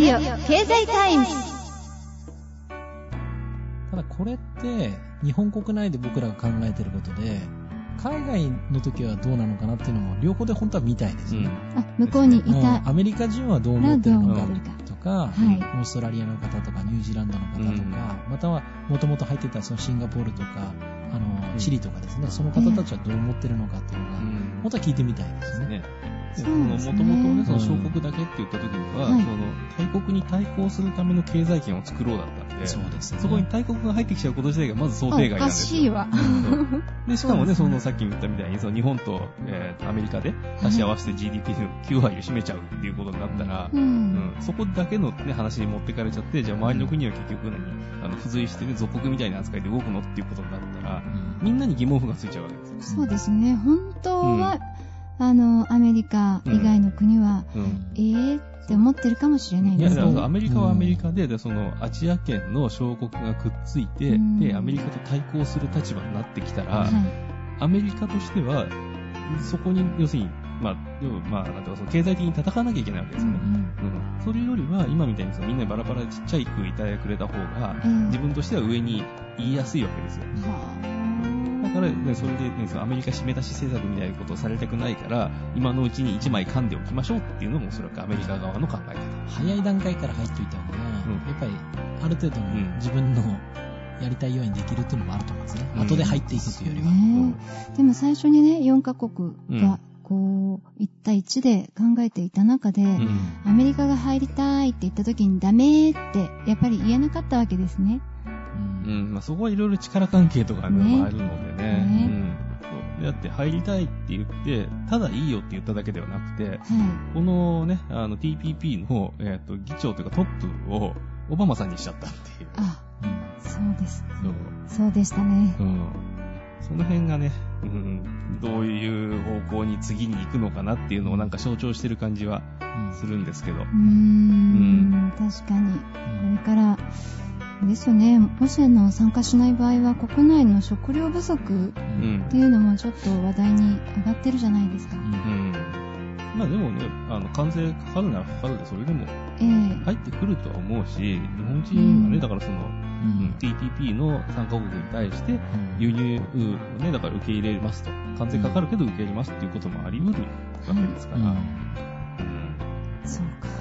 ディオ経済タイムズ。ただこれって、日本国内で僕らが考えてることで、海外の時はどうなのかなっていうのも、両方で本当は見たいですよね。あ向こうにいうん。たアメリカ人はどう思ってるのかとか、はい。オーストラリアの方とかニュージーランドの方とか、うん。またはもともと入ってたそのシンガポールとか、あの、うん。チリとかですね、その方たちはどう思ってるのかっていうのが、うん。本当は聞いてみたいですね。もともとね、その小国だけって言った時には、はいその大国に対抗するための経済圏を作ろうだったんで、そうですね。そこに大国が入ってきちゃうこと自体がまず想定外なんですよ。しいわ。そうで、しかもね、そのさっき言ったみたいに、その日本と、えーとアメリカで足し合わせて GDP の9割を占めちゃうっていうことになったら、ううんん。そこだけの、ね、話に持ってかれちゃって、じゃあ周りの国は結局何、あの、付随してね、属国みたいな扱いで動くのっていうことになったら、うんみんなに疑問符がついちゃうわけですよ。そうですね。本当は、あの、アメリカ以外の国は、うん。えーって思ってるかもしれないいや、ですね。だからアメリカはアメリカで、でそのアジア圏の小国がくっついて、うんで、アメリカと対抗する立場になってきたら、はい。アメリカとしては、そこに、要するに、まあ、要はまあ、なんていうか、その経済的に戦わなきゃいけないわけですよね。うんうん。それよりは、今みたいにそのみんなバラバラでちっちゃい句いただくれた方が、うん自分としては上に言いやすいわけですよ。だはから、ね、それで、ね、そのアメリカ締め出し政策みたいなことをされたくないから、今のうちに1枚噛んでおきましょうっていうのも、おそらくアメリカ側の考え方。早い段階から入っといた方が、うんやっぱりある程度のうん自分のやりたいようにできるっていうのもあると思うんですね。うん後で入っていくというよりは。ねでも最初にね、4カ国うんが、こう、1対1で考えていた中で、うんアメリカが入りたいって言った時にダメって、やっぱり言えなかったわけですね。うんうん、まあそこはいろいろ力関係とかね、ねもあるのでね。ねうんそう。だって入りたいって言って、ただいいよって言っただけではなくて、はい。このね、あの TPP の、えっ、と、議長というかトップをオバマさんにしちゃったっていう。あ、うんそうです。そう。そうでしたね。うん。その辺がね、うん、どういう方向に次に行くのかなっていうのをなんか象徴してる感じはうんするんですけど。うーん、確かに。これから、ですよね、もしあの参加しない場合は国内の食料不足うんって。いうのもちょっと話題に上がってるじゃないですか。うんうん。まあでもね、あの、関税かかるならかかるで、それでもええ入ってくるとは思うし、日本人はね、うんだからその、ううんん TPP の参加国に対して輸入をね、だから受け入れますと。関税かかるけど受け入れますっていうこともあり得るわけですから。うんうんそうか。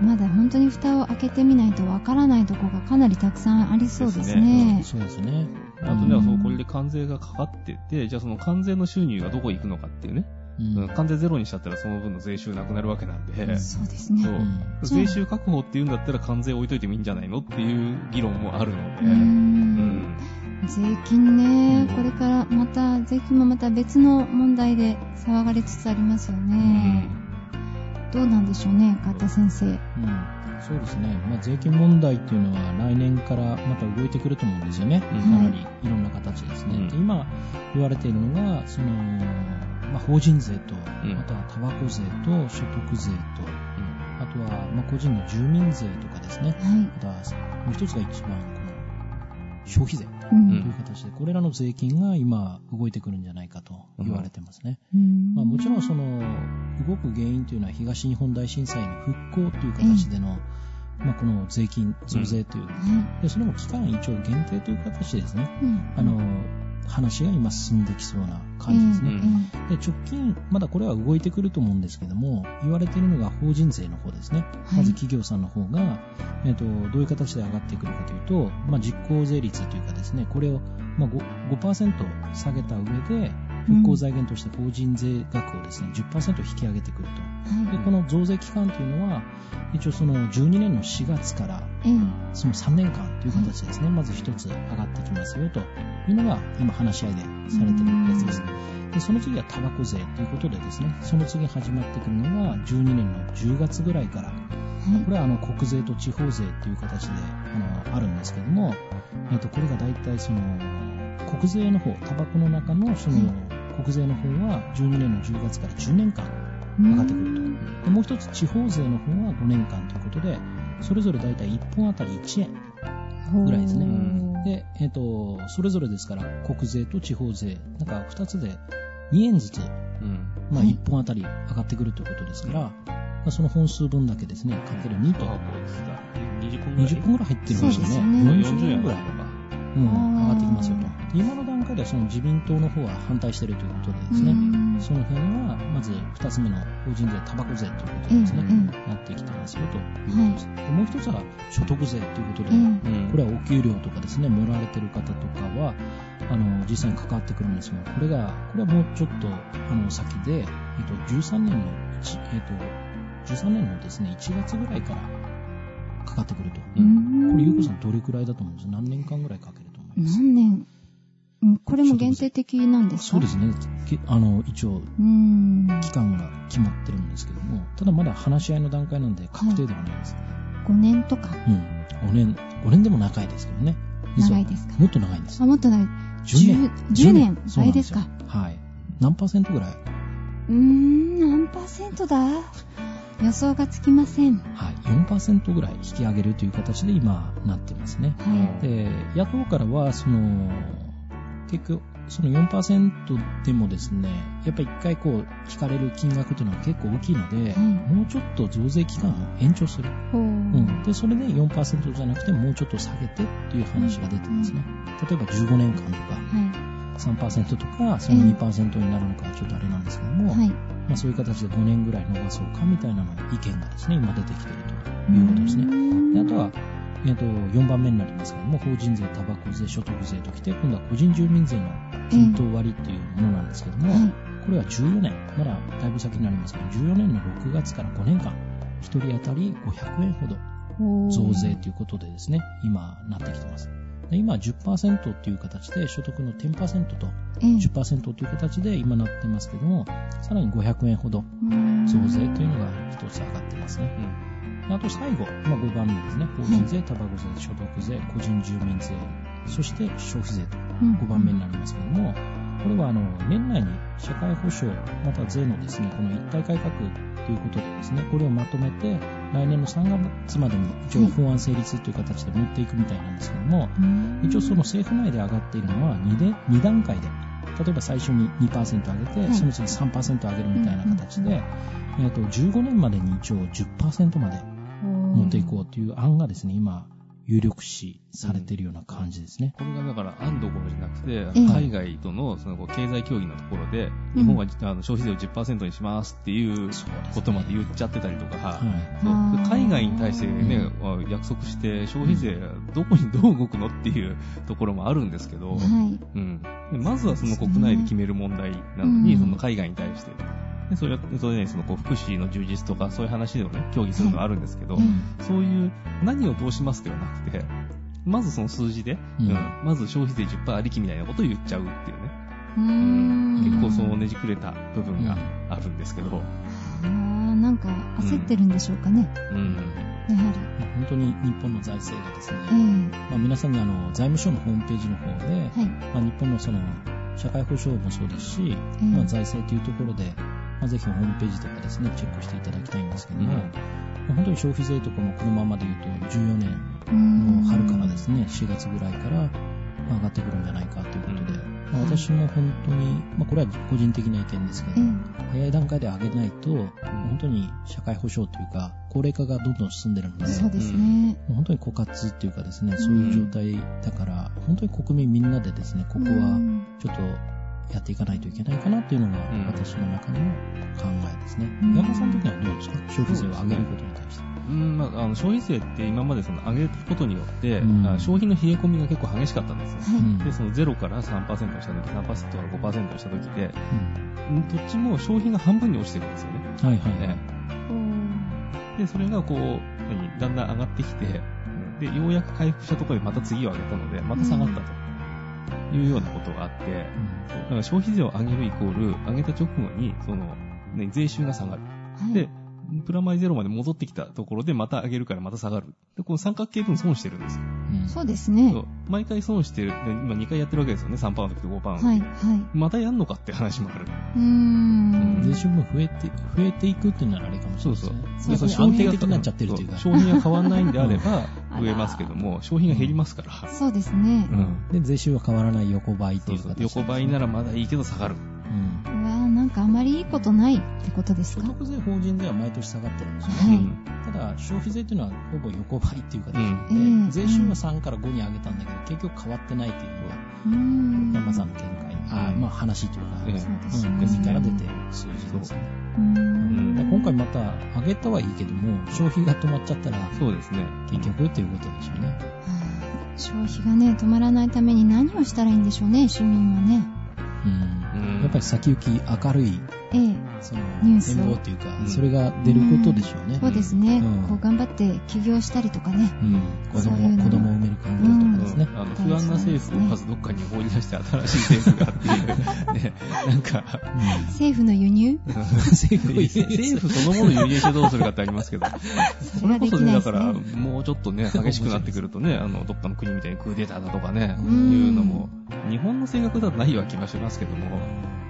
まだ本当に蓋を開けてみないとわからないとこがかなりたくさんありそうですね。そうですね。あとね、うんそうこれで関税がかかってて、じゃあその関税の収入がどこ行くのかっていうね。うんうん関税ゼロにしちゃったらその分の税収なくなるわけなんで、そうですね。そううん税収確保っていうんだったら関税置いといてもいいんじゃないのっていう議論もあるのうで、ーうんん。税金ね、うんこれからまた、税金もまた別の問題で騒がれつつありますよね。どうなんでしょうね、川田先生。うんそうですね。まあ、税金問題っていうのは来年からまた動いてくると思うんですよね。うんかなりいろんな形ですね。うんで今言われているのが、その、まあ、法人税と、うんあとはタバコ税と所得税と、あとは、まあ、個人の住民税とかですね。はい。あとは、もう一つが一番、消費税うとん。いう形で、これらの税金が今動いてくるんじゃないかと言われてますね。うん。まあ、もちろんその動く原因というのは東日本大震災の復興という形での、まあ、この税金増税という、それも期間一応限定という形でですね、あの話が今進んできそうな感じですね、うんで直近まだこれは動いてくると思うんですけども言われているのが法人税の方ですね、はい。まず企業さんの方が、えっとどういう形で上がってくるかというと、まあ、実効税率というかですねこれを、まあ、5%, 5下げた上で復興財源として法人税額をですね10%引き上げてくると。はい。でこの増税期間というのは一応その12年の4月からええ。その3年間という形でですね、まず一つ上がってきますよと。いうのが今話し合いでされてるやつです。で、その次はタバコ税ということでですね、その次始まってくるのが12年の10月ぐらいから、これはあの国税と地方税という形であのあるんですけども、えっと、これが大体その国税の方、タバコの中のその国税の方は12年の10月から10年間上がってくると。でもう一つ地方税の方は5年間ということで、それぞれ大体1本あたり1円ぐらいですねで、えっ、と、それぞれですから、国税と地方税、なんか2つで2円ずつ、うん。まあはい1本あたり上がってくるということですから、あその本数分だけですね、かける2と。あ20本ぐらい？20本ぐらい入ってるんですよね。ね40円ぐらい。うん、上がってきますよと。今の段階ではその自民党の方は反対しているということでですね、うん。その辺は、まず2つ目の法人税、タバコ税ということでですね、ええなってきてますよということです。でもう一つは所得税ということで、これはお給料とかですね、盛られてる方とかは、あの、実際に関わってくるんですが、これが、これはもうちょっと、あの、先で、えっと、13年の1、えっと、13年のですね、1月ぐらいからかかってくると。うん。これ、ゆうこさんどれくらいだと思うんです？何年間ぐらいかけると思います？何年うんこれも限定的なんですかそうですね。けあの、一応、うん。期間が決まってるんですけども、ただまだ話し合いの段階なんで確定ではないです。5年とか。うん。5年、5年でも長いですけどね。長いですか？もっと長いんですあ、。もっとない。10年。10年。そうなんですか。はい。何パーセントぐらい？うーん、何パーセントだ？予想がつきません。はい。4%ぐらい引き上げるという形で今なってますね。はで、野党からは、その、結局、その4%でもですね、やっぱり一回こう、引かれる金額というのは結構大きいので、はいもうちょっと増税期間を延長する。う。うん。で、それで4%じゃなくてもうちょっと下げてっていう話が出てますね。例えば15年間とかは3%とか、その2%になるのかはちょっとあれなんですけども、い。はい。まあそういう形で5年ぐらい伸ばそうかみたいなの意見がですね、今出てきているということですね。であとは、えっと、4番目になりますけども、法人税、タバコ税、所得税ときて、今度は個人住民税の均等割っていうものなんですけども、はい。これは14年、まだだいぶ先になりますけど、14年の6月から5年間、1人当たり500円ほど増税ということでですね、今なってきてます。で今10%っていう形で所得の10%とええ10%という形で今なってますけども、さらに500円ほどうん増税というのが一つ上がってますね。あと最後、まあ、5番目ですね。法人税、タバコ税、所得税、個人住民税、そして消費税とうん。5番目になりますけども、これはあの年内に社会保障、また税のですね、この一体改革ということでですね、これをまとめて、来年の3月までに一応法案成立という形で持っていくみたいなんですけども、うん。一応その政府内で上がっているのは 2, で2段階で、例えば最初に2%上げて、はいその次3%上げるみたいな形で、えっと15年までに一応10%まで持っていこうという案がですね、今、有力視されているような感じですね。これがだから案どころじゃなくて、海外とのその経済協議のところで、うん。日本はあの消費税を10%にしますっていうことまで言っちゃってたりとか、海外に対してね、約束して消費税どこにどう動くのっていう ところもあるんですけど、はい。うん、でまずはその国内で決める問題なのに、うん。その海外に対して。でそれは、それね、そのこう福祉の充実とかそういう話でもね、協議するのはあるんですけど、うん。そういう何をどうしますではなくて、まずその数字で、うん。うん。まず消費税10%ありきみたいなことを言っちゃうっていうね、うーん。結構そのねじくれた部分があるんですけど、あーなんか焦ってるんでしょうかね。うん。やは本当に日本の財政がですね、り。えまあ、皆さんにあの財務省のホームページの方で、えはい。まあ、日本のその社会保障もそうですし、えまあ、財政というところで、まあ、ぜひホームページとかですね、チェックしていただきたいんですけども、うんまあ本当に消費税とかもこのままで言うと14年うん。の春からですね、4月ぐらいからまあ上がってくるんじゃないかということで、まあ、私も本当に、まあ、これは個人的な意見ですけど、え早い段階で上げないと、本当に社会保障というか、高齢化がどんどん進んでるので、えそうですね。本当に枯渇っていうかですね、そういう状態だから、本当に国民みんなでですね、ここうはん。ちょっとやっていかないといけないかなっていうのがん私の中の考えですね。うん山田さん的にはどうですか？消費税を上げることに対して。うんまあ、あの消費税って今までその上げることによって、うんあ消費の冷え込みが結構激しかったんですよ。はい。うんで、その0から3%にした時、3%から5%にした時で、うんうんどっちも消費が半分に落ちてるんですよね。はいはいはい。ねで、それがこう、何だんだん上がってきて、で、ようやく回復したところでまた次を上げたので、また下がったというようなことがあって、だから消費税を上げるイコール、上げた直後に、その、ね、税収が下がる。はい。で、プラマイゼロまで戻ってきたところでまた上げるからまた下がる。で、この三角形分損してるんですよ。うんそうですね。毎回損してる。で今2回やってるわけですよね。3パーの時と5パーの時。はい。はい。またやんのかって話もある。うーん。税収分増えて、増えていくっていうのはあれかもしれそないうですね。そうそうその安定的になっちゃってるというか。そ消費が変わらないんであれば増えますけども、消費が減りますから。そうですね。うん。で、税収は変わらない横ばいっていうう形で。横ばいならまだいいけど下がる。うん。ななんかあまりいいことないってことです所か得税法人では毎年下がってるんですよね。はいただ、消費税っていうのはほぼ横ばいっていう形で、うん税収は3から5に上げたんだけど、結局変わってないっていうのが、うーん。山さんの見解、あーまあ話というか、ええそうですうん、ね。国から出てる数字ですね。今回また上げたはいいけども、消費が止まっちゃったら、そうですね。結局っていうことでしょうね。はあ消費がね、止まらないために何をしたらいいんでしょうね、市民はね。うんうんやっぱり先行き明るい、ええ。その、ニュースを展望っていうか、うんそれが出ることでしょうね。そうですね。うんこう頑張って起業したりとかね。うん。子供、子供を産める環境とかですね。あの不安な政府をまずどっかに放り出して新しい政府がっていう、ね、なんか、政府の輸入？政府 政府そのもの輸入してどうするかってありますけど、そそれこそね、だから、ね。もうちょっとね、激しくなってくるとね、あの、どっかの国みたいにクーデターだとかね、うん。いうのも、日本の性格ではないような気がしますけども、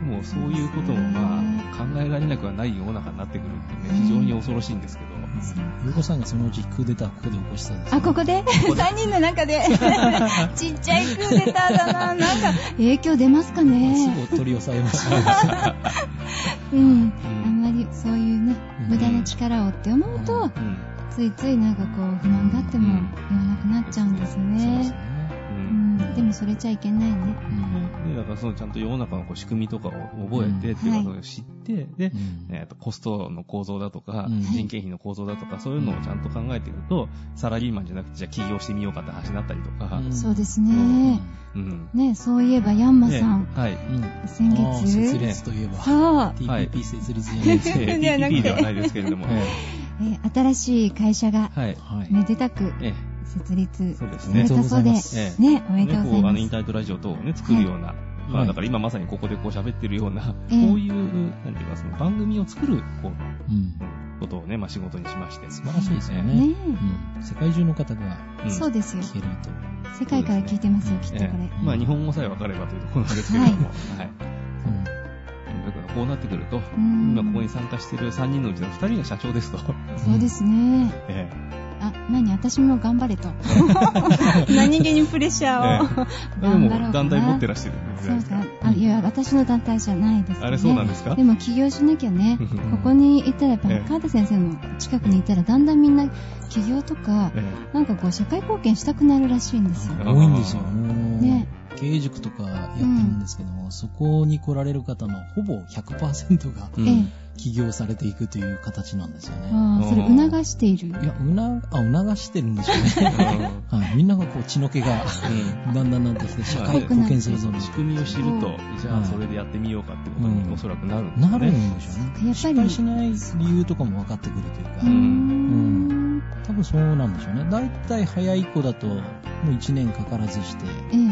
もうそういうこともまあ、考えられなくはない世の中になってくるってね、非常に恐ろしいんですけど、ゆうこさん。がそのうちクーデターここで？起こしたんで？すよあ、ここで ?3 人の中で。ちっちゃいクーデターだな。なんか、影響出ますかね。すぐ取り押さえました。うん。あうん。んまりそういうね、うん。無駄な力をって思うと、うん。ついついなんかこう、不満があっても言わなくなっちゃうんですね。でもそれちゃいけないね。うんで、だからそのちゃんと世の中のこう仕組みとかを覚えて、っていうかはい。知って、で、うん。えっとコストの構造だとか、うん。人件費の構造だとか、そういうのをちゃんと考えていくと、サラリーマンじゃなくて、じゃあ起業してみようかって話になったりとか、うん。そうですね。うん。ね、そういえばヤンマねさん、はい。うん。先あー設月、立といえば、そう、はい。TPP 設立じゃないで TPP ではないですけれども、え えー新しい会社が。めでたくえ設立そうですされね。たそうで、ええね、おめね、でとうごこう、あの、インざいます。ターネットラジオ等をね、作るような、まはいあ、だから今まさにここでこう喋ってるような、ええこういう、なんていうか、その番組を作る、こう、うん。ことをね、まあ仕事にしまして。素晴らしいですよね。ねうん世界中の方がうんそうですよ。聞けると。世界から聞いてますよ、きっとこれ。ええまあ日本語さえ分かればというところなんですけれども、はい。うんだからこうなってくると、ん今ここに参加している3人のうちの2人が社長ですと。そうですね。えあ、何私も頑張れと。何気にプレッシャーを。えでも頑張ろうかな団体持ってらっしゃるそうかないですか。。あ、いや、私の団体じゃないです、ね。あれそうなんですか？でも起業しなきゃね、ここにいたら、やっぱ川田先生の近くにいたら、だんだんみんな起業とか、えなんかこう、社会貢献したくなるらしいんですよ。え多いんですよ。ね経営塾とかやってるんですけども、そこに来られる方のほぼ100%が。起業されていくという形なんですよね。ああ、それ促している。いや、うな、あ、促してるんでしょうね。はい。みんながこう血の気がだんだんなってきて、社会貢献するぞうん仕組みを知ると、じゃあそれでやってみようかってことにおそらくなるんですなるね。んでしょうね。やっぱり失敗しない理由とかも分かってくるというかうー、ん。多分そうなんでしょうね。だいたい早い子だと、もう1年かからずして、ええ。うん。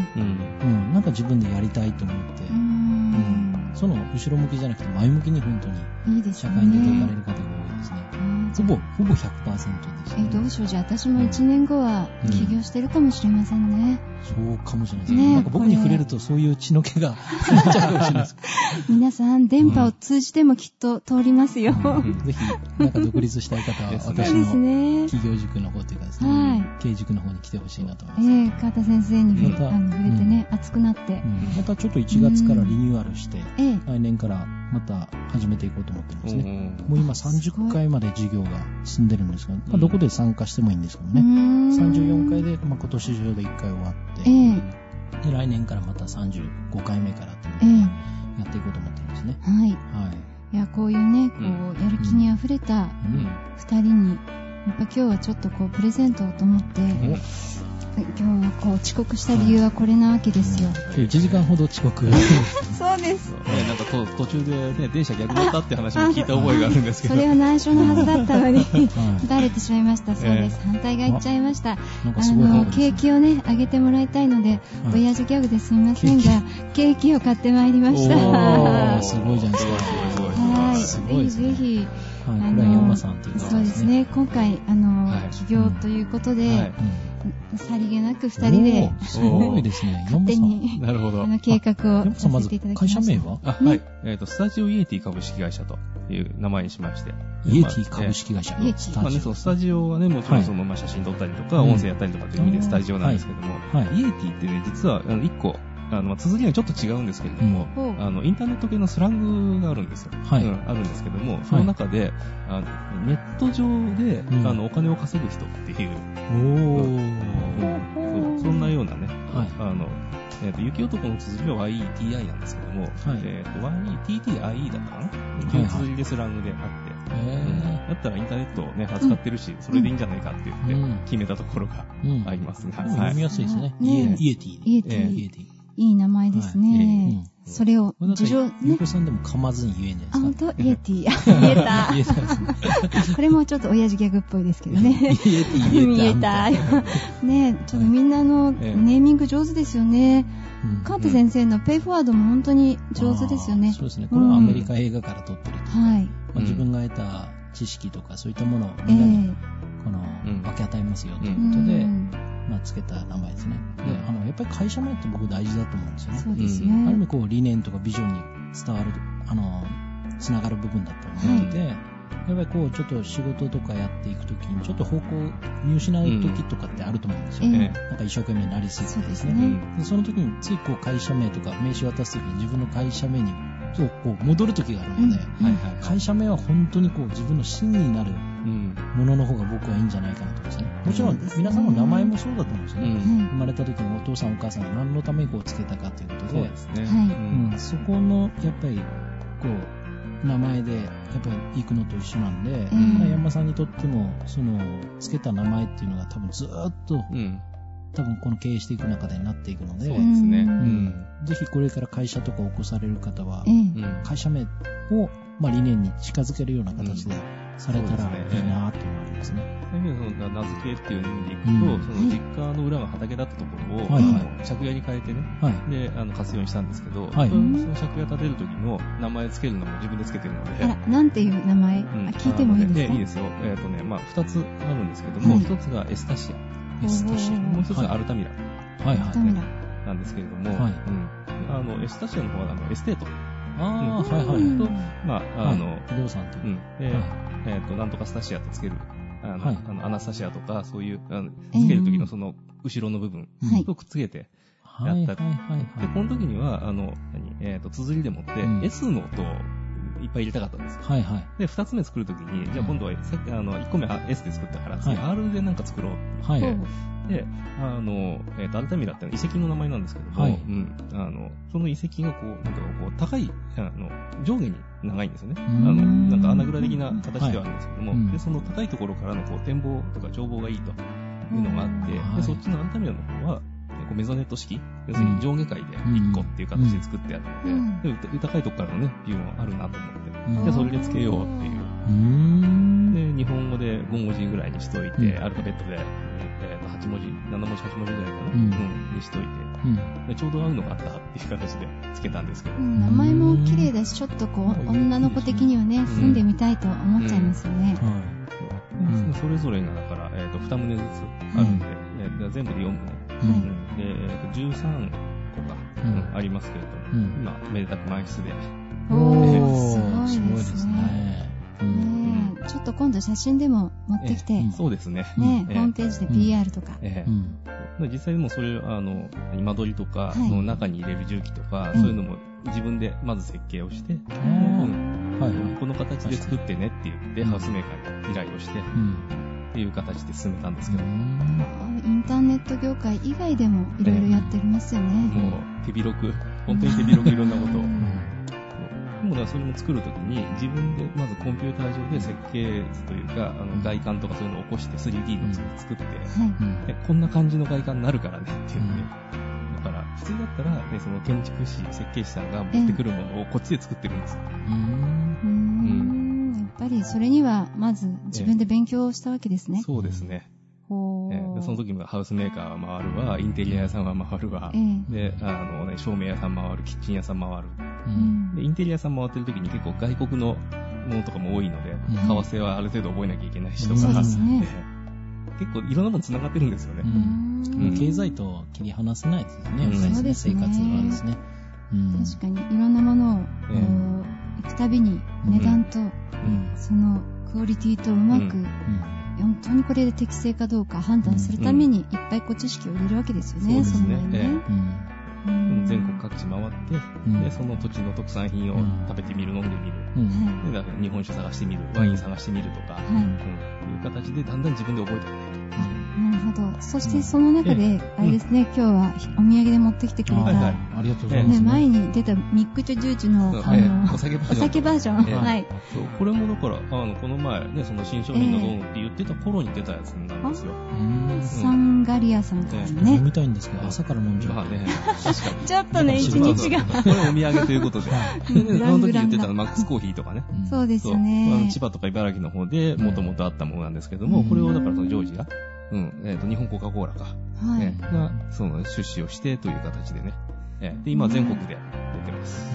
うん、なんか自分でやりたいと思って、うんん。その後ろ向きじゃなくて前向きに本当にいいですね。社会に出ていかれる方が多いですね。うんほぼ、ほぼ100%ですえ、ね。どうしよう。じゃあ私も1年後は起業してるかもしれませんね。そうかもしれないですねね。なんか僕に触れるとそういう血の気が なっちゃうかもしれないです。皆さん、電波を通じてもきっと通りますよ。ぜひ、なんか独立したい方は私のね。企業塾の方というかですはね、い。経営塾の方に来てほしいなと思います。ええ川田先生にまたあの触れてね、熱くなってう。んまたちょっと1月からリニューアルして、ええ。来年からまた始めていこうと思ってるんですね。うんもう今30回まで授業が進んでるんですが、まあ、うんどこで参加してもいいんですけどね。ん34回で、まあ、今年中で1回終わって、ええ。で来年からまた35回目からっていうえのをえ。やっていこうと思ってるんですね。はい。はい。いや、こういうね、こう、やる気に溢れたうん二人に、やっぱ今日はちょっとこう、プレゼントをと思って、今日はこう、遅刻した理由はこれなわけですよ。今日1時間ほど遅刻。そうです。ね、なんかと途中でね、電車逆だったって話も聞いた覚えがあるんですけど。それは内緒のはずだったのに、はいバレてしまいました。そうです。反対が言っちゃいました。あの、ケーキをね、あげてもらいたいので、はい親父ギャグですみませんが、ケーキを買ってまいりました。おはー すごいじゃないですかすごいすごいすごい。い。すごいですねぜひ、はい、あこれはのヨンマさんっていう方そうです。ね、今回、あの、はい起業ということで、はいさりげなくうん二人ですごいですね。勝手。に、なるほどあ。の、計画をさせていただきま会した。社名は？あ、はい。えっ、と、スタジオイエティ株式会社という名前にしまして。イエティ株式会社。イエティまあね、そのスタジオはね、もちろんその、まあ、写真撮ったりとか、うん音声やったりとかという意味でスタジオなんですけども、はいイエティってね、実は、あの、一個、あの、まあ綴りはちょっと違うんですけれども、ほうあの、インターネット系のスラングがあるんですよ。はいうん、あるんですけども、その中で、あのネット上で、うんあの、お金を稼ぐ人っていう、おー。そんなようなね、はいあの、えっ、と、雪男の綴りは YETI なんですけども、はいえっ、と、YETTIE だったかな？っていう綴りでスラングであって、へだったらインターネットをね、扱ってるし、それでいいんじゃないかって言ってうん決めたところが。ありますが、はい読み。やすいですね。ねイエティ。イエテええィ。いい名前ですはいね。えそれを事情、ねゆうこ。さんでも噛まずに言えないあ、本ですか当？イエティ。あ 言えた。言えたですね。これもちょっと親父ギャグっぽいですけどね。イエティ言見ええた。た。ねちょっとみんなのええネーミング上手ですよね。うんカート先生のペイフォワードも本当に上手ですよね。そうですね。これはアメリカ映画から撮ってるというかはい。まあ自分が得た知識とかそういったものをえみんなにえこのうん分け与えますよといううことで、んまあ、つけた名前ですね。でうんあのやっぱり会社名って僕大事だと思うんですよね。そうですある意ね。味こう理念とかビジョンに伝わる、あの、つながる部分だと思うので、やっぱりこうちょっと仕事とかやっていくときにちょっと方向見失うときとかってあると思うんですよ。ええねなんか一生懸命なりすぎてですね。そねでその時についこう会社名とか名刺渡すときに自分の会社名にこう戻るときがあるので、うんはいはい会社名は本当にこう自分の芯になるうん。ものの方が僕はいいんじゃないかなと思うんですね。もちろん皆さんの名前もそうだと思うんですよね。うん。生まれた時にお父さんお母さんが何のためにこうつけたかということで、そうですね。はい。うん。うん、そこのやっぱりこう名前でやっぱり行くのと一緒なんで、うん。まあ山さんにとってもそのつけた名前っていうのが多分ずーっとうん。多分この経営していく中でなっていくので、そうですね。ううん。んぜひこれから会社とかを起こされる方は会社名を、まあ、理念に近づけるような形でされたらいいなというのがありますね。そういう意味でその名付けっていう意味でいくと、うんその実家の裏が畑だったところを、はいはいあの借家に変えてね、はい。で、あの、活用にしたんですけど、はいその借家建てる時の名前つけるのも自分でつけてるので、あら、なんていう名前、うんあ聞いてもいいですか？ねいいですよ。えっ、とね、まあ、二つあるんですけども、はい一つがエスタシア、エスタシア。もう一つがアルタミラはいはい。ダメだ。なんですけれども、はいうん。あの、エスタシアの方は、あの、エステート。ああ、うんはいはい。うんと、まあ、あの、はい不動産というう。ん。で、はいえっ、と、なんとかスタシアとつける。あの、アナスタシアとか、そういう、あつける時のその、後ろの部分はいとくっつけて、はいはいはいで、はい。この時には、あの、何？えっ、と、綴りでもって、うん S の音をいっぱい入れたかったんですよ。はいはい。で、二つ目作るときに、じゃあ今度は、さっき、あの、一個目は S で作ったから、次はい R でなんか作ろうはい。ほうで、あの、えっ、と、アルタミラってのは遺跡の名前なんですけども、はいうん。あの、その遺跡がこう、なんかこう、高い、あの、上下に長いんですよね。あんの、なんか穴蔵的な形ではあるんですけども、はいうんで、その高いところからのこう、展望とか眺望がいいというのがあって、はいで、そっちのアルタミラの方は、こうメゾネット式？要するに上下階で1個っていう形で作ってあるので、うん。で、高いところからのね、ビューもあるなと思って、うん。で、それでつけようっていう。うーん。で、日本語で5文字ぐらいにしといて、うん。アルファベットで、えーと8文字、7文字、8文字ぐらいかな、うん。にしといて、うん。でちょうど合うのがあったっていう形でつけたんですけど、うん。名前も綺麗だし、ちょっとこう、女の子的にはね、住んでみたいと思っちゃいますよね。はうん。でそれぞれがだから、えー、と2棟ずつあるんで、えー全部で4棟、い。うで、えーと13個か、うん。うんありますけれども、うん。今、めでたく満室で、おー。ーすごいですね。ちょっと今度写真でも持ってきて、えーねそうですね。ええーホームページで PR とか。えーうん。で実際にもうそれ、あの、間取りとか、はい。その中に入れる重機とか、うん。そういうのも自分でまず設計をして、はいはい。この形で作ってねって言って、うん。ハウスメーカーに依頼をして、うん。っていう形で進めたんですけど、うんインターネット業界以外でもいろいろやってますよね。もう手広く、本当に手広くいろんなことを。うんでもだからそれも作るときに、自分でまずコンピューター上で設計図というか、あの外観とかそういうのを起こして 3D の図を作って、はい。こんな感じの外観になるからねっていうので、だから普通だったら、ね、その建築士、設計士さんが持ってくるものをこっちで作ってるんですよ。うんうーんやっぱりそれにはまず自分で勉強したわけですね。そうですね。ほえー。でその時もハウスメーカーは回るわ、インテリア屋さんは回るわ。え、え。で、あのね、照明屋さん回る、キッチン屋さん回る。ううん。んで、インテリア屋さん回ってる時に結構外国のものとかも多いので、うん。為替はある程度覚えなきゃいけないしとか、ね。えー結構いろんなもの繋がってるんですよね。ううん。うん。経済と切り離せないですね。うん。そうですね。生活はですね。うん。確かにいろんなものをえ行くたびに値段とうん。そのクオリティとうまくうん本当にこれで適正かどうか判断するためにいっぱいこう知識を入れるわけですよね、そうですね。全国各地回って、うん。で、その土地の特産品をうん。食べてみる、飲んでみる。うん。で、日本酒探してみる、ワイン探してみるとか、はい。うん、いう形でだんだん自分で覚えていくね。あなるほど。そしてその中で、あれですね、今日はお土産で持ってきてくれた、はいはいありがとうございます。ね、前に出たミックチョジューチの、そうあの、お酒バージョンお酒バージョン。ええはい。そう、これもだから、あの、この前ね、その新商品のドーンって言ってた頃に出たやつなんですよ。うんサンガリアさんから飲ね。みたいんですけど、朝から飲んじゃう。ちょっとね、一日が。これお土産ということで。その時言ってたのマックスコーヒーとかね。うんそうですね。千葉とか茨城の方でもともとあったものなんですけども、うんこれをだからそのジョージア、うん、えっ、と、日本コカ・コーラか、はい。ね。が、その出資をしてという形でね。えーで、今全国で出てます。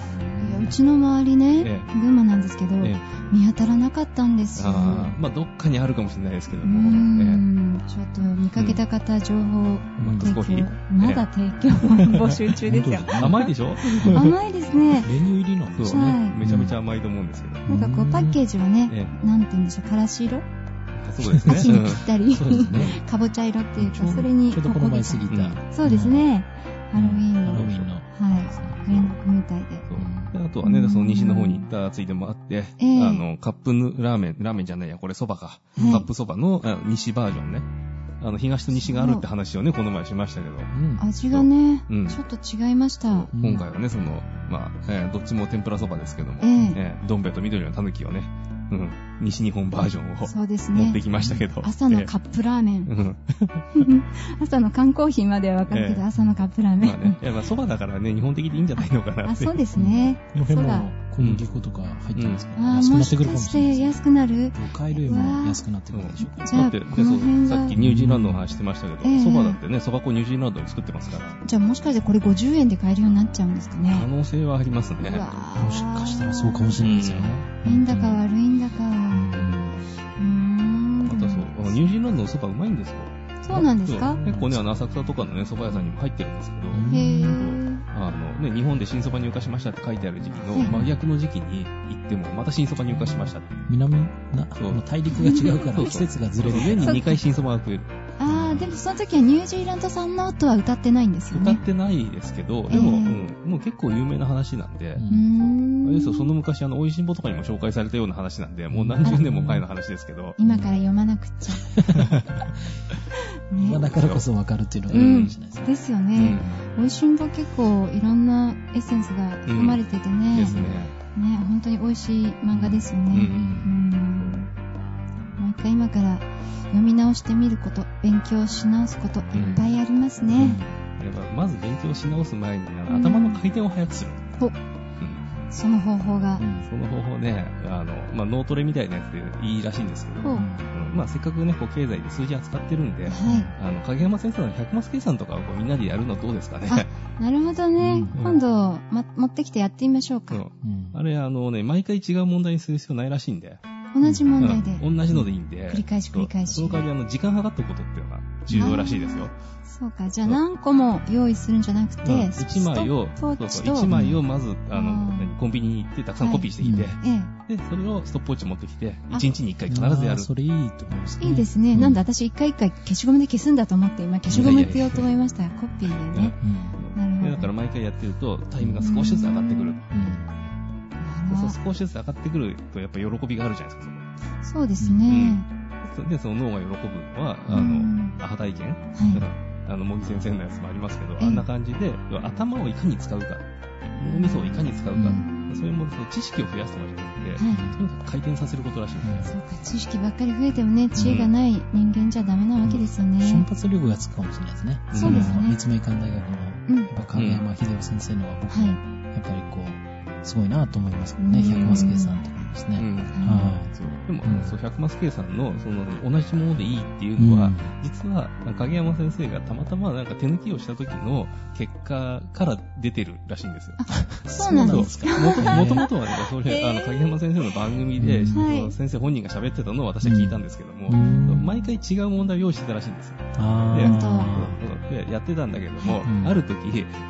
いやうちの周りねえ、群馬なんですけど、え見当たらなかったんですよ。あーまあ、どっかにあるかもしれないですけどうーも、ん、ちょっと見かけた方、情報マックスコーヒ提ー？供、まだ提供募集中ですよ。甘いでしょ？甘いですね。練乳入りなんですそう、ね。はいめちゃめちゃ甘いと思うんですけど。なんかこう、パッケージはね、えなんて言うんでしょう、からし色そうですね。足にぴったり、そうですね。かぼちゃ色っていうか、それにちょうどこの前過ぎた。うんそうですね。ハロウィーンの、ハロウィーンの。はい、連絡みたいで。あとはね、その西の方に行ったついでもあって、ええあの、カップヌラーメン、ラーメンじゃないや、これ蕎麦か。はいカップ蕎麦のあ西バージョンね。あの、東と西があるって話をね、この前しましたけど、うん。味がね、うんちょっと違いました。うん今回はね、その、まあ、えーどっちも天ぷら蕎麦ですけども、どん兵衛と緑の狸をね、うん、西日本バージョンをそうですね。持ってきましたけど。朝のカップラーメン。うん 朝の缶コーヒーまではわかるけど、ええ朝のカップラーメン。まあね、いやまあ蕎麦だからね、日本的でいいんじゃないのかなって。あ、そうですね。そうだも小麦粉とか入ってますか？ら、安くなもってくるかもしかししれないですね。て安くなる？魚介類も安くなってくるでしょうから。じゃあだって、でこの辺がそうさっきニュージーランドの話してましたけど、ええ蕎麦だってね、蕎麦粉ニュージーランドに作ってますから、じゃあもしかしてこれ50円で買えるようになっちゃうんですかね？可能性はありますね。もしかしたらそうかもしれないですよね。いいんだか悪いんだか。うんうーん。またそう、ニュージーランドの蕎麦うまいんですよ。そうなんですか？そう結構ね、あの、浅草とかのね、蕎麦屋さんにも入ってるんですけど、うんへー。あのね、日本で新蕎麦入荷しましたって書いてある時期のはい真逆の時期に行っても、また新蕎麦入荷しましたって。南な、大陸が違うから季節がずれる。年に2回新蕎麦が食える。あー、でもその時はニュージーランド産のとは歌ってないんですよね。歌ってないですけど、でも、ええうん、もう結構有名な話なんで、うん。あれですよ、その昔、あの、美味しんぼとかにも紹介されたような話なんで、もう何十年も前の話ですけど、今から読まなくっちゃ。まあだからこそ分かるっていうのがいいかもしれないですね。ですようねん。美味しんぼ結構いろんなエッセンスが含まれててね。ですね。ね、本当に美味しい漫画ですよね。うんうんもう一回今から読み直してみること、勉強し直すこと、いっぱいありますね。やっぱまず勉強し直す前に、頭の回転を早くする。おうんその方法が。その方法ね、あの、まあ、脳トレみたいなやつでいいらしいんですけど、まあ、せっかくね、こう、経済で数字扱ってるんで、はい。あの、影山先生の100マス計算とかをこうみんなでやるのどうですかね。なるほどね。うん今度、ま、持ってきてやってみましょうか。うんうんあれ、あのね、毎回違う問題にする必要ないらしいんで。同じ問題で。うん同じのでいいんで。繰り返し繰り返しその代わり、あの、時間計っておくことっていうのが重要らしいですよ。そうか。じゃあ何個も用意するんじゃなくて、1枚を、そうそう、ップウォッチと1枚をまず、あの、コンビニに行ってたくさんコピーしてきて、はいえで、それをストップウォッチ持ってきて、あ1日に1回必ずやる。それいいと思いますえ。ね。いいですね。うんなんで私一回一回消しゴムで消すんだと思って、今消しゴムって言おうと思いました。コピーでね。うん。なるほどでだから毎回やってると、タイムが少しずつ上がってくる。そう少しずつ上がってくると、やっぱ喜びがあるじゃないですか、どそうですね。で、その脳が喜ぶのは、あうんの、アハ体験？はい。あの、茂木先生のやつもありますけど、ええあんな感じで、頭をいかに使うか、脳みそをいかに使うか、うんそれもその知識を増やすとかじゃなくて、はい。とにかく回転させることらしいんですそうか、知識ばっかり増えてもね、知恵がない人間じゃダメなわけですよ瞬ね。発力がつくかもしれないですね。そうですね立命館大学の、うん。やっぱ影山秀夫先生のは僕、はい。やっぱりこう、すごいなと思いますけどね。うん百マス計算とかもですね。うん。はそうでも、うん。そう、100マス計算の、その、同じものでいいっていい。うのは、うん。実は、影山先生がたまたまなんか手抜きをした時の結果から出てるらしいんですよ。そうなんですか？もともとはね、それ、あの、影山先生の番組で、先生本人が喋ってたのを私は聞いたんですけども、うん。毎回違う問題を用意してたらしいんですよ。でやってたんだけども、うん。ある時、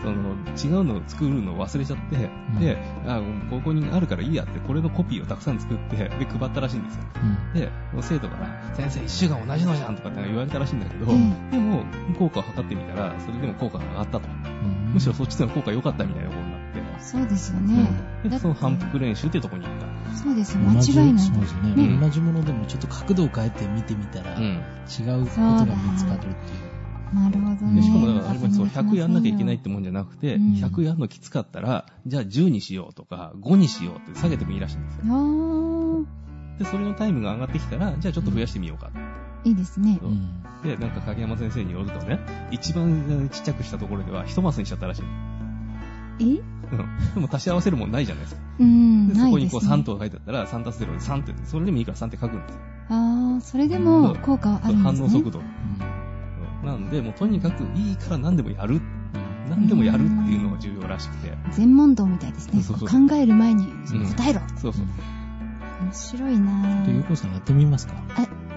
その、違うのを作るのを忘れちゃって、うん。で、あ、ここにあるからいいやって、これのコピーをたくさん作って、で、配ったらしいんですよ。うんで、生徒から、先生、一種が同じのじゃんとかって言われたらしいんだけど、えでも、効果を測ってみたら、それでも効果が上がったと。うんむしろそっちの方が効果良かったみたいなことになって、そうですよね。でその反復練習っていうところに行った。そうです間違いないです。そうですね、うん同じものでもちょっと角度を変えて見てみたら、うん。違うことが見つかるっていう。なるほどでね。しかもだから、あれもそう100やんなきゃいけないってもんじゃなくて、うん100やんのきつかったら、じゃあ10にしようとか、5にしようって下げてもいいらしいんですよ。で、それのタイムが上がってきたら、じゃあちょっと増やしてみようか。いいですね。で、なんか影山先生によるとね、一番ちっちゃくしたところでは一マスにしちゃったらしい。え？うん。でも足し合わせるもんないじゃないですか。うん、で、そこにこうですね。3とか書いてあったら、3足す0で3って、それでもいいから3って書くんですよ。ああ、それでも効果はあるんですね。反応速度。うんうんなんで、もうとにかくいいから何でもやる。何でもやるっていうのが重要らしくて。全問答みたいですね。そうそう考える前に答えろ。そうそう。面白いなで、ゆうこさんやってみますか？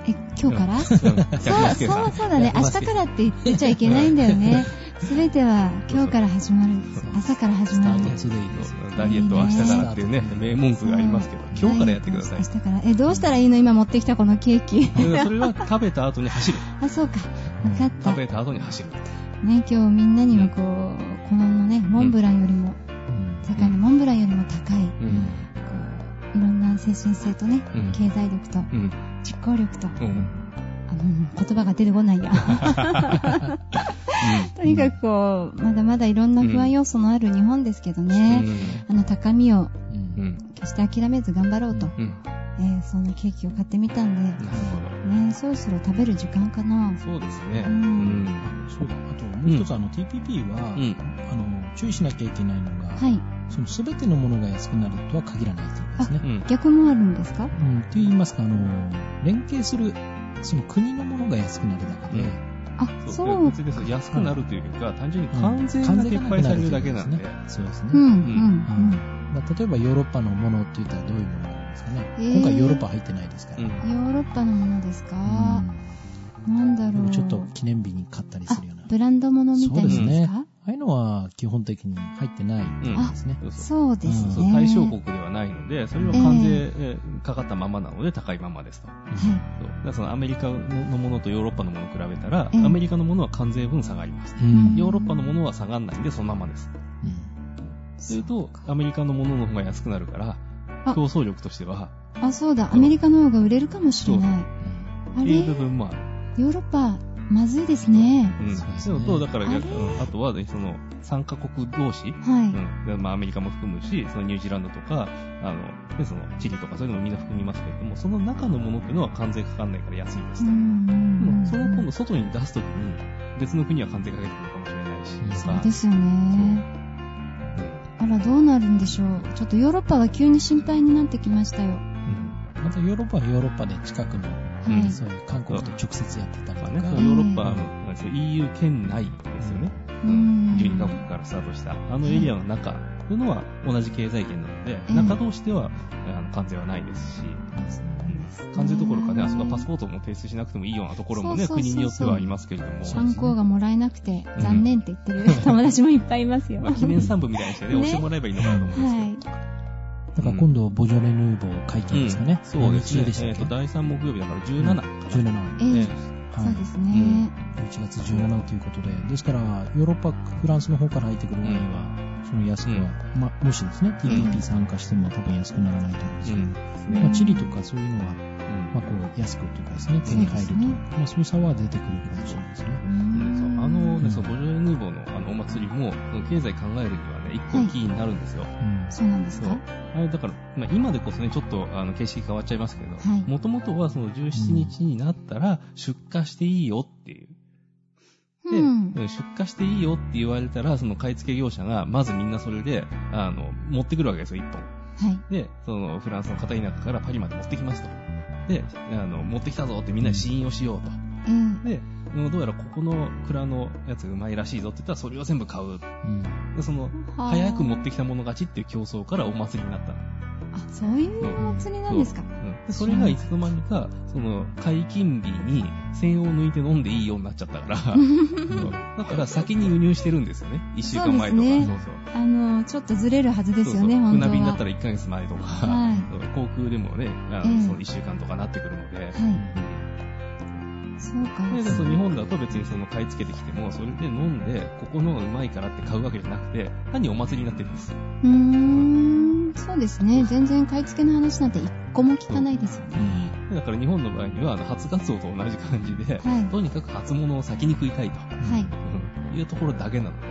え、今日から？うんそう、そう、100そうだね。明日からって言ってちゃいけないんだよね。すべては今日から始まる。朝から始まるスター。トいい。ダイエットは明日からっていうね、名文句がありますけど、今日からやってください明。日から。え、どうしたらいいの？今持ってきたこのケーキ。それは食べた後に走る。あ、そうか。わかった。ね、食べた後に走る。今日みんなにもこう、このね、モンブランよりも、うん世界のモンブランよりも高い、こういろんな精神性とね、うん経済力と、うん。実行力と、うん。あの、言葉が出てこないや。とにかくこう、まだまだいろんな不安要素のある日本ですけどね、あの高みを。決して諦めず頑張ろうと、うん。えーそんなケーキを買ってみたんで、なるほど。ね、そろそろ食べる時間かな。そうですね。ううんん。そうだ。あともう一つ、あの、TPP は、うん。あの、注意しなきゃいけないのが、はい。その全てのものが安くなるとは限らないということですね。うん。逆もあるんですか？うん、って言いますか、あの、連携する、その国のものが安くなるだけで、うんあ、そ。そうう。別に安くなるというか、単純にうん関税が撤廃されるだけなんで。そうですね。うん、うん、うんうん。まあ、例えばヨーロッパのものって言ったらどういうものですかね。えー今回ヨーロッパ入ってないですから。うん。ヨーロッパのものですか、うんなんだろう。ちょっと記念日に買ったりあするような。、ブランド物みたいなそうですね。ああいうのは基本的に入ってないですね。そうそうそうですね。そう対象国ではないので、それは関税えーかかったままなので高いままですと。はい。そうだからそのアメリカのものとヨーロッパのものを比べたら、ええアメリカのものは関税分下がります。うんヨーロッパのものは下がらないんで、そのままです。すると、アメリカのものの方が安くなるから、あ競争力としては、あ、そうだ。アメリカの方が売れるかもしれない。あれ？っていう部分もある。ヨーロッパ、まずいですね。うん。そうと、だから逆、うんあとは、ね、その、参加国同士、はい。うんでまあ、アメリカも含むし、そのニュージーランドとか、あの、でそのチリとかそういうのもみんな含みますけれども、その中のものっていうのは関税かかんないから安いですと。うんその今度外に出すときに、別の国は関税かけてくるかもしれないし、そうですよね。あら、どうなるんでしょう。ちょっとヨーロッパは急に心配になってきましたよ。うん。またヨーロッパはヨーロッパで近くの、うんはい。そういう韓国と直接やってたりとか、まあね、ヨーロッパは、まあそう EU 圏内ですよね。うん。12カ国からスタートした、あのエリアの中。というのは同じ経済圏なので、うん中同士ではあの関税はないですし、関税どころかね、あそこはパスポートも提出しなくてもいいようなところもね、そうそうそうそう国によってはありますけれども、参考がもらえなくて残念って言ってる 友達もいっぱいいますよ。まあ、記念スタンプみたいにしてね、ね押してもらえばいいのかなと思うんですけど。はい。だから今度、ボジョレ・ヌーボー会見ですかね。そうですね。第3木曜日だから17かな。17。えええそうですね。11月17ということで、ですから、ヨーロッパ、フランスの方から入ってくる場合は、その安くは、まあ、もしですね、TPP 参加しても多分安くならないと思うんですけど、うん。うんまあ、チリとかそういうのは、うん。まあ、こう、安くというかですね、手に入ると、まあ、そういう差は出てくるかもしれないですね。ううん。そうあのうんね、そう、ボジョレ・ヌーボーのあのお祭りも、その経済考えるにはね、一個キーになるんですよ。うん。そうなんですそう。か。あれだから、まあ、今でこそね、ちょっとあの形式変わっちゃいますけどはい、もともとはその17日になったら出荷していいよっていう。で、うん。出荷していいよって言われたら、その買い付け業者が、まずみんなそれで、あの、持ってくるわけですよ、一本。はい。で、そのフランスの片田舎からパリまで持ってきますと。で、あの、持ってきたぞってみんなで試飲をしようと。ええで、どうやらここの蔵のやつがうまいらしいぞって言ったらそれを全部買う。うんで、その、はあ早く持ってきたもの勝ちっていう競争からお祭りになったの。あ、そういうお祭りなんですか。うんでそれがいつの間にか、その、解禁日に線を抜いて飲んでいいようになっちゃったから、だから先に輸入してるんですよね。一週間前とか。そうねそうそうあの、ちょっとずれるはずですよね、そうそう本当は。船便だったら1ヶ月前とか、はい航空でもね、あのええその1週間とかなってくるので、はい。そうか。でその日本だと別にその買い付けてきても、それで飲んで、ここのうまいからって買うわけじゃなくて、単にお祭りになってるんです。うーん、そうですね。全然買い付けの話なんて一個も聞かないですよね。うん。だから日本の場合には、あの初ガツオと同じ感じで、はいとにかく初物を先に食いたいと、はい。うんいうところだけなので、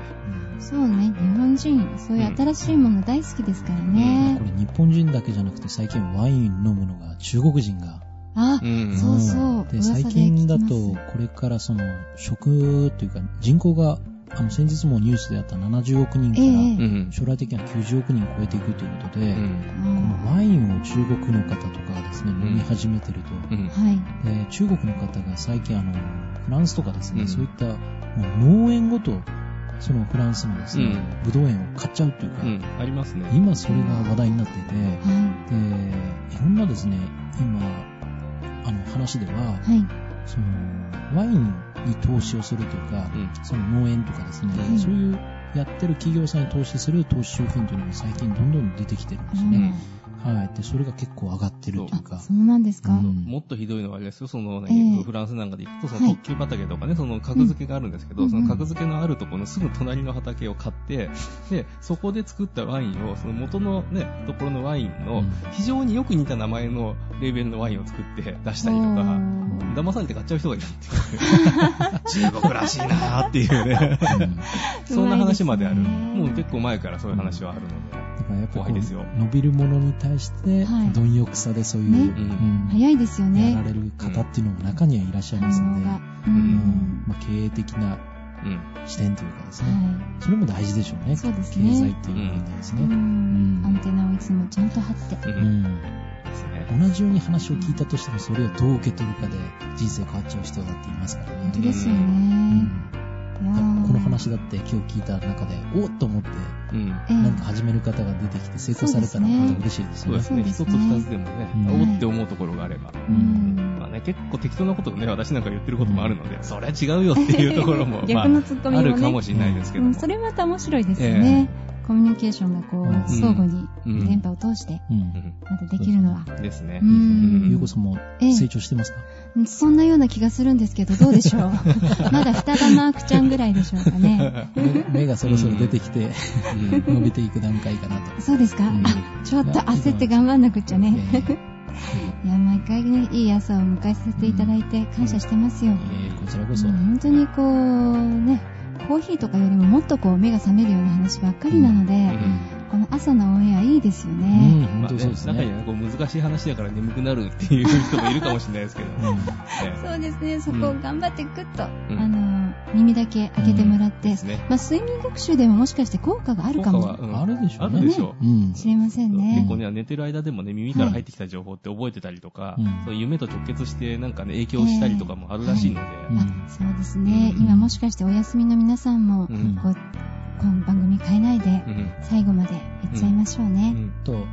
そうね。日本人、そういう新しいもの大好きですからねこ。れ日本人だけじゃなくて最近ワイン飲むのが中国人が。あ、うんそうそうで、最近だとこれからその食というか人口が、あの先日もニュースであった70億人かええ。らうん。将来的には90億人超えていくということで、うん。このワインを中国の方とかがですね、ん。飲み始めてると、うん。はい。で中国の方が最近あの、フランスとかですね、うん。そういったもう農園ごと、そのフランスのですね、うん。ブドウ園を買っちゃうというか、うん。ありますね。今それが話題になっていて、はで、いろんなですね、今、あの話では、い。はい。その、ワインに投資をするとか、うん。その農園とかですね、はいそういうやってる企業さんに投資する投資商品というのが最近どんどん出てきてるんですね。はい。で、それが結構上がってるというかあ、、そうなんですか？うんもっとひどいのはあれですよ、その、えねえフランスなんかで行くと、そはいの特急畑とかね、その格付けがあるんですけど、うんその格付けのあるところのすぐ隣の畑を買って、で、そこで作ったワインを、その元のね、ところのワインのうん非常によく似た名前のレーベルのワインを作って出したりとか、騙されて買っちゃう人がいるっていう。中国らしいなーっていうね。そんな話まである。もう結構前からそういう話はあるので。だからやっぱこ怖いですよう、伸びるものに対してはい、貪欲さでそういう、ねうん早いですよやねら。れる方っていうのも中にはいらっしゃいますので。ううんん。まあ、経営的なうん。視点というかですね、はそれも大事でしょうね。そうですね経済っていう部分でですい。ね。ううんん。アンテナをいつもちゃんと張って。う。うんんですね。同じように話を聞いたとしても、それをどう受け取るかで人生変わっちゃう人だっていますからね。本当ですようね。この話だって今日聞いた中で、おっと思って、なんか始める方が出てきて成功されたら嬉しいですよね。そうですね。一つ二つでもね、うんおって思うところがあれば。うん。まあね、結構適当なことをね、私なんか言ってることもあるので、それは違うよっていうところも、まあ、逆のツッコミもねあるかもしれないですけども。うんそれまた面白いですよね。コミュニケーションがこうんう、相互にうん電波を通して、うん。うんまたできるのは。ですねう。んゆうこさんもええ成長してますか？そんなような気がするんですけど、どうでしょう？まだ双葉マークちゃんぐらいでしょうかね。目 目がそろそろ出てきて、うん伸びていく段階かなと。そうですか、うんあ、ちょっと焦って頑張んなくっちゃね。ええ いや、毎回ね、いい朝を迎えさせていただいて感謝してますよ。ええこちらこそ。うん本当にこう、ね、コーヒーとかよりももっとこう目が覚めるような話ばっかりなので、うん。この朝のオンエアいいですようね。ん、本まあね当そうですね。中にはね、こう難しい話だから眠くなるっていう人もいるかもしれないですけど、う んね。そうですね、そこを頑張ってグッと、うん。あの、耳だけ開けてもらって、ですね。まあ、睡眠学習でももしかして効果があるかも。うん。あるでしょうね。あるでしょう。うん。しれませんね。結構ね、寝てる間でもね、耳から入ってきた情報って覚えてたりとか、うん。そういう夢と直結してなんかね、影響したりとかもあるらしいので、うん。あそうですね、うん。今もしかしてお休みの皆さんも、うん。こうこの番組変えないで、うん。最後まで行っちゃいましょうね。うん。と、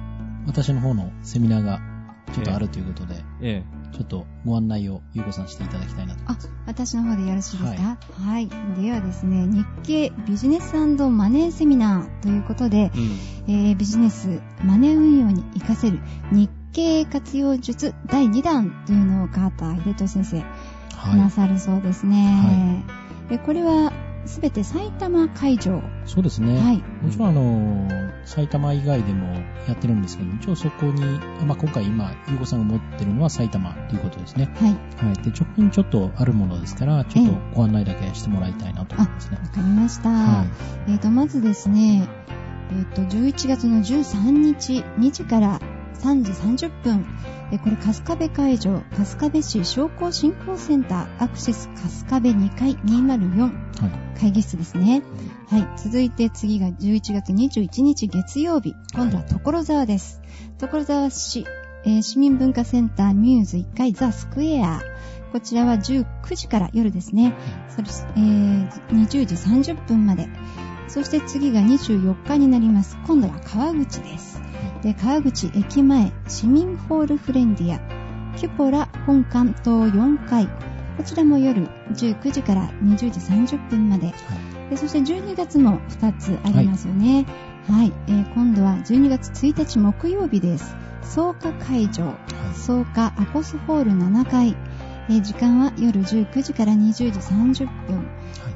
私の方のセミナーがちょっとあるということで、えちょっとご案内をゆうこさんしていただきたいなと。あ、私の方でよろしいですか？はい。ではですね、日経ビジネスマネーセミナーということで、えうんえービジネスマネー運用に活かせる日経活用術第2弾というのを川田秀俊先生、はなさるそうですね。でこれはすべて埼玉会場。い。そうですね。はい。もちろんあの、埼玉以外でもやってるんですけど、一応そこに、あまあ、今回今、ゆうこさんが持ってるのは埼玉ということですね。はい。はい。で、直近ちょっとあるものですから、ちょっとご案内だけしてもらいたいなと思いますね。わかりました。はえっ、と、まずですね、えっ、と、11月の13日、2時から3時30分、えこれ、春日部会場、春日部市商工振興センター、アクセス春日部2階204い。はい。会議室ですね。はい。続いて次が11月21日月曜日、今度は所沢です。所沢市、えー市民文化センターミューズ1階ザ・スクエア。こちらは19時から夜ですね。それえー20時30分まで。そして次が24日になります。今度は川口です。で、川口駅前市民ホールフレンディア、キュポラ本館棟4階。こちらも夜19時から20時30分まで。でそして12月も2つありますよね。はい。えー今度は12月1日木曜日です。草加会場、草加アコスホール7階。えー時間は夜19時から20時30分。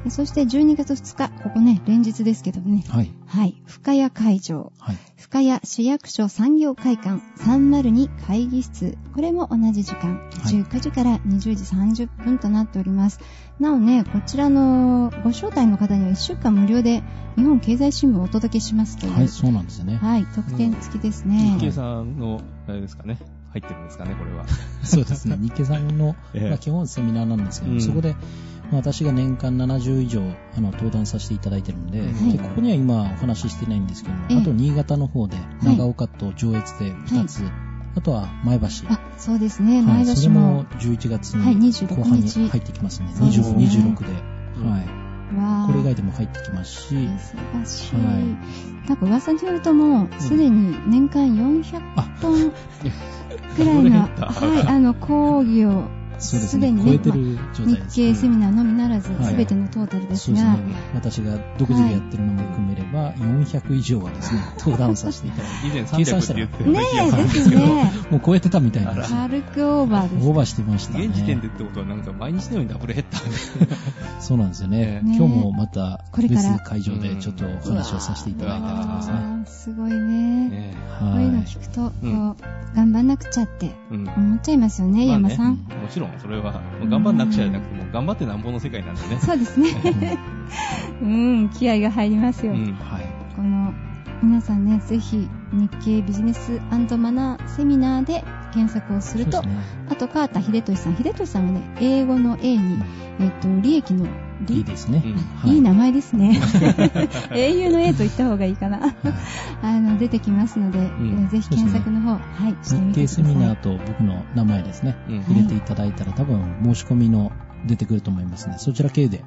えそして12月2日、ここね、連日ですけどね。はい。はい。深谷会場。はい。深谷市役所産業会館302会議室。これも同じ時間、はい19時から20時30分となっております。なおね、こちらのご招待の方には1週間無料で日本経済新聞をお届けしますという。はい、そうなんですよね。はい、特典付きですね。日経さんの、あれですかね、入ってるんですかね、これは。そうですね。日経さんの、ええまあ、基本セミナーなんですけど、うんそこで、まあ私が年間70以上あの登壇させていただいてるので、はいでここには今お話ししてないんですけども、ええあと新潟の方でい長岡と上越で2つ、あとは前橋。あ、そうですね、はい、前橋もそれも。11月はいに26後半に日入ってきますね。そうですね25、26で。うんはい。これ以外でも入ってきますし、しい。はいなんか噂によるともう、すでに年間400本くらいの、あはい、あの、講義を、そうですね。にね、超えてる状態日です。経セミナーのみならず、はいすべてのトータルですが、そうですね。私が独自でやってるのも含めれば、400以上はですね、登壇させていただいて。以前計算したら300って言ってたねえ、でするんですすけど、ね。もう超えてたみたいな。軽くオーバーです。オーバーしてましたね。現時点でってことはなんか毎日のようにダブルヘッダーで。そうなんですよね。ね今日もまたこれから別会場でちょっとお話をさせていただいたりとかですね。すごいね。ねこういうのはい。聞くと、こう、うん頑張んなくちゃってうん。思っちゃいますよね山さん。もちろん、それは、もう頑張んなくちゃじゃなくて、もう頑張ってなんぼの世界なんでね。そうですね。うん、気合が入りますよ。うん。はい。この、皆さんね、ぜひ、日経ビジネスマナーセミナーで検索をすると、ねあと、川田秀俊さん。秀俊さんはね、英語の A に、えっと、利益の利いいですね。うんはいいい名前ですね。英雄の A と言った方がいいかな。はいあの、出てきますので、んえーぜひ検索の方、はい、してみてください。セミナーと僕の名前ですね。うん。入れていただいたら多分申し込みの出てくると思いますね。そちら経由で、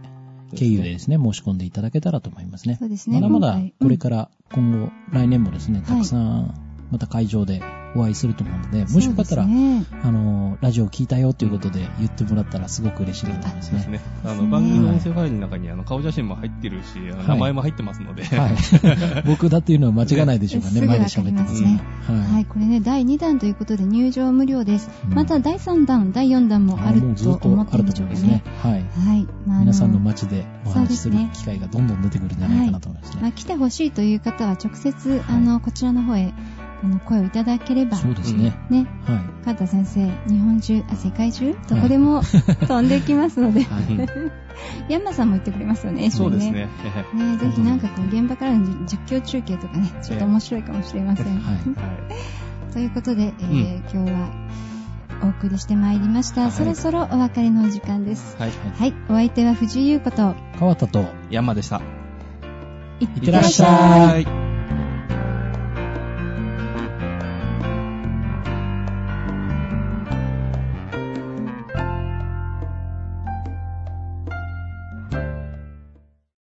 経由でですね、申し込んでいただけたらと思いますね。そうですね。まだまだこれから今後、来年もですね、はいたくさんまた会場でお会いすると思うので、うんもしよかったら、ねあの、ラジオ聞いたよということで言ってもらったらすごく嬉しいなと思いますね。すね。あの、番組の音声ファイルの中に、あの、顔写真も入ってるし、はい名前も入ってますので。はい。僕だっていうのは間違いないでしょうかね、すぐ前で喋ってますすまねね。はい、これね、第2弾ということで入場無料です。うんまた第3弾、第4弾もあるもうずっとと思ってるんあるとでしょうか思いますねね。。はい。はい。まああ皆さんの街でお話しする機会がどんどん出てくるんじゃないかなと思いますね。まあ、来てほしいという方は直接、あの、こちらの方へ、あの、声をいただければ、そうですね。ね、はい。川田先生、日本中、あ、世界中、どこでも 飛んできますので、はい。ヤンマさんも言ってくれますよね、そうですね。ね、ぜひなんかこう、現場からの実況中継とかね、ちょっと面白いかもしれません。はい。はい。ということで、えー今日はお送りしてまいりました。はいそろそろお別れのお時間です。はい。はい、お相手は藤井優子と、川田と、山でした。いいってらっしゃい。